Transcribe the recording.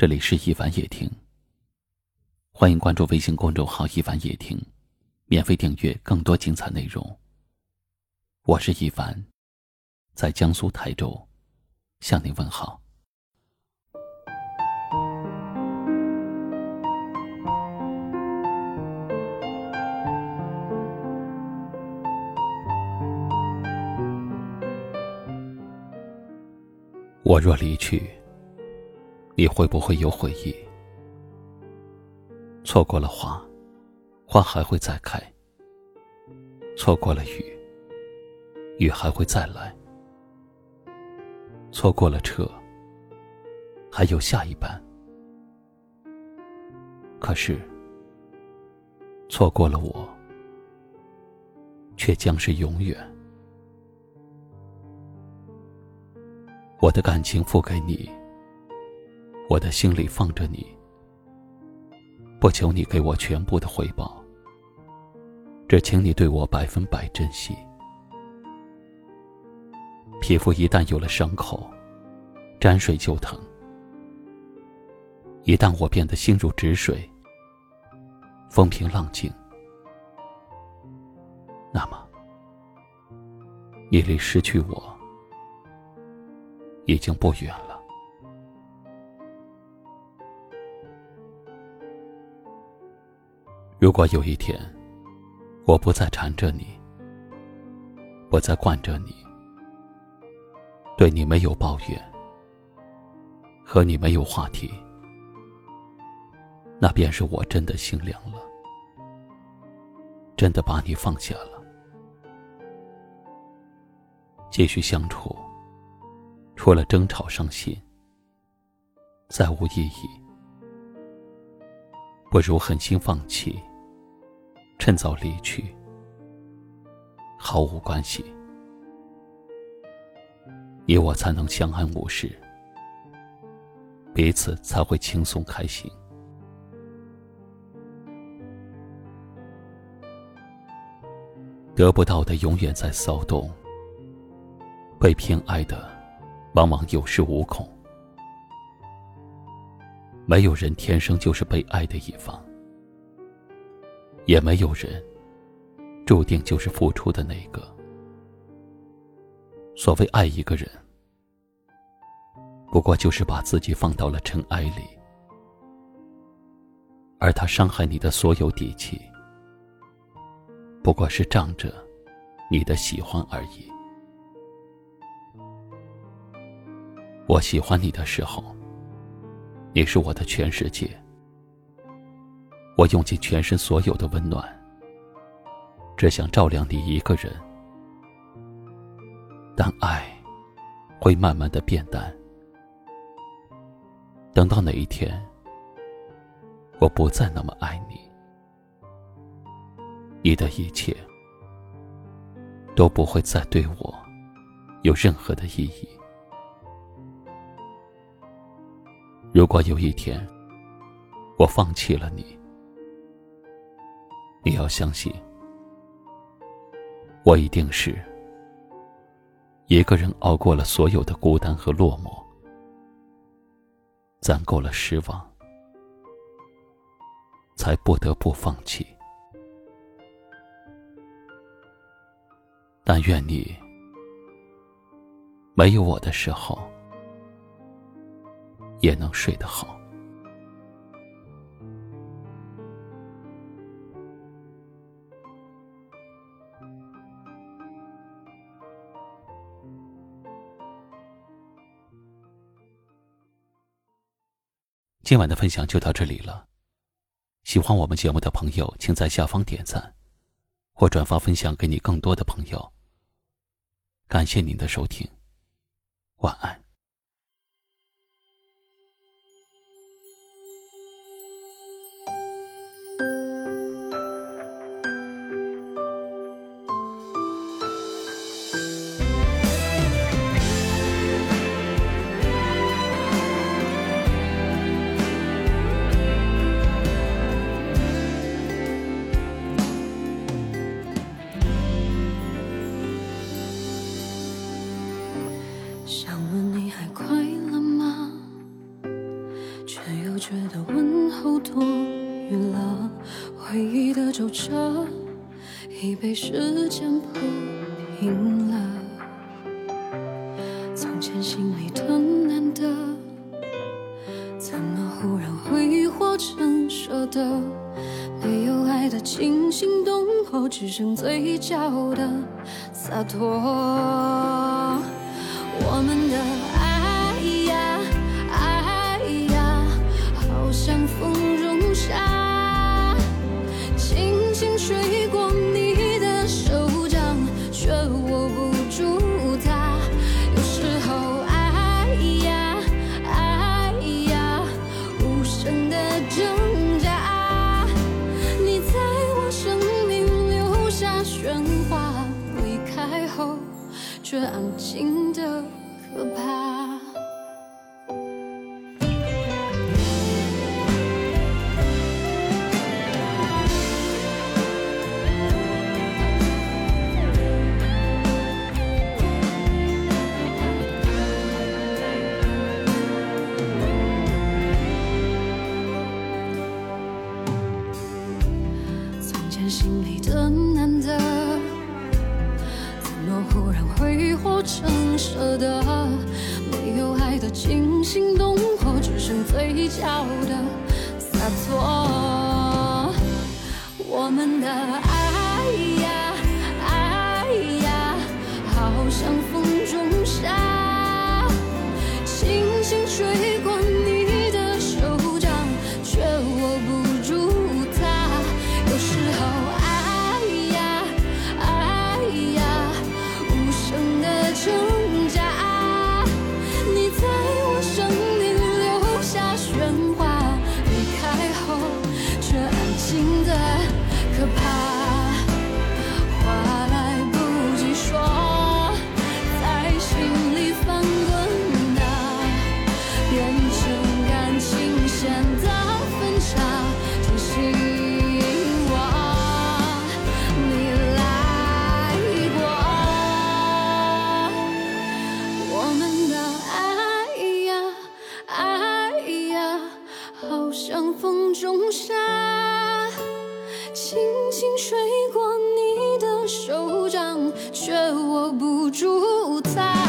这里是一凡夜听。欢迎关注微信公众号“一凡夜听”，免费订阅更多精彩内容。我是一凡，在江苏台州向您问好。我若离去，你会不会有悔意？错过了花，花还会再开；错过了雨，雨还会再来；错过了车，还有下一班。可是，错过了我，却将是永远。我的感情付给你，我的心里放着你，不求你给我全部的回报，只请你对我百分百珍惜。皮肤一旦有了伤口，沾水就疼；一旦我变得心如止水，风平浪静，那么你离失去我。已经不远了。如果有一天，我不再缠着你，不再惯着你，对你没有抱怨，和你没有话题，那便是我真的心凉了，真的把你放下了，继续相处。除了争吵伤心，再无意义。不如狠心放弃，趁早离去，毫无关系。你我才能相安无事，彼此才会轻松开心。得不到的永远在骚动，被偏爱的。往往有恃无恐，没有人天生就是被爱的一方，也没有人注定就是付出的那个。所谓爱一个人，不过就是把自己放到了尘埃里，而他伤害你的所有底气，不过是仗着你的喜欢而已。我喜欢你的时候，你是我的全世界。我用尽全身所有的温暖，只想照亮你一个人。但爱会慢慢的变淡，等到哪一天，我不再那么爱你，你的一切都不会再对我有任何的意义。如果有一天，我放弃了你，你要相信，我一定是一个人熬过了所有的孤单和落寞，攒够了失望，才不得不放弃。但愿你没有我的时候。也能睡得好。今晚的分享就到这里了。喜欢我们节目的朋友，请在下方点赞，或转发分享给你更多的朋友。感谢您的收听，晚安。想问你还快乐吗？却又觉得问候多余了。回忆的皱褶已被时间铺平了。从前心里疼难的，怎么忽然挥霍成舍得？没有爱的惊心动魄，只剩嘴角的洒脱。的？没有爱的惊心动魄，只剩嘴角的洒脱。我们的爱新的轻轻吹过你的手掌，却握不住它。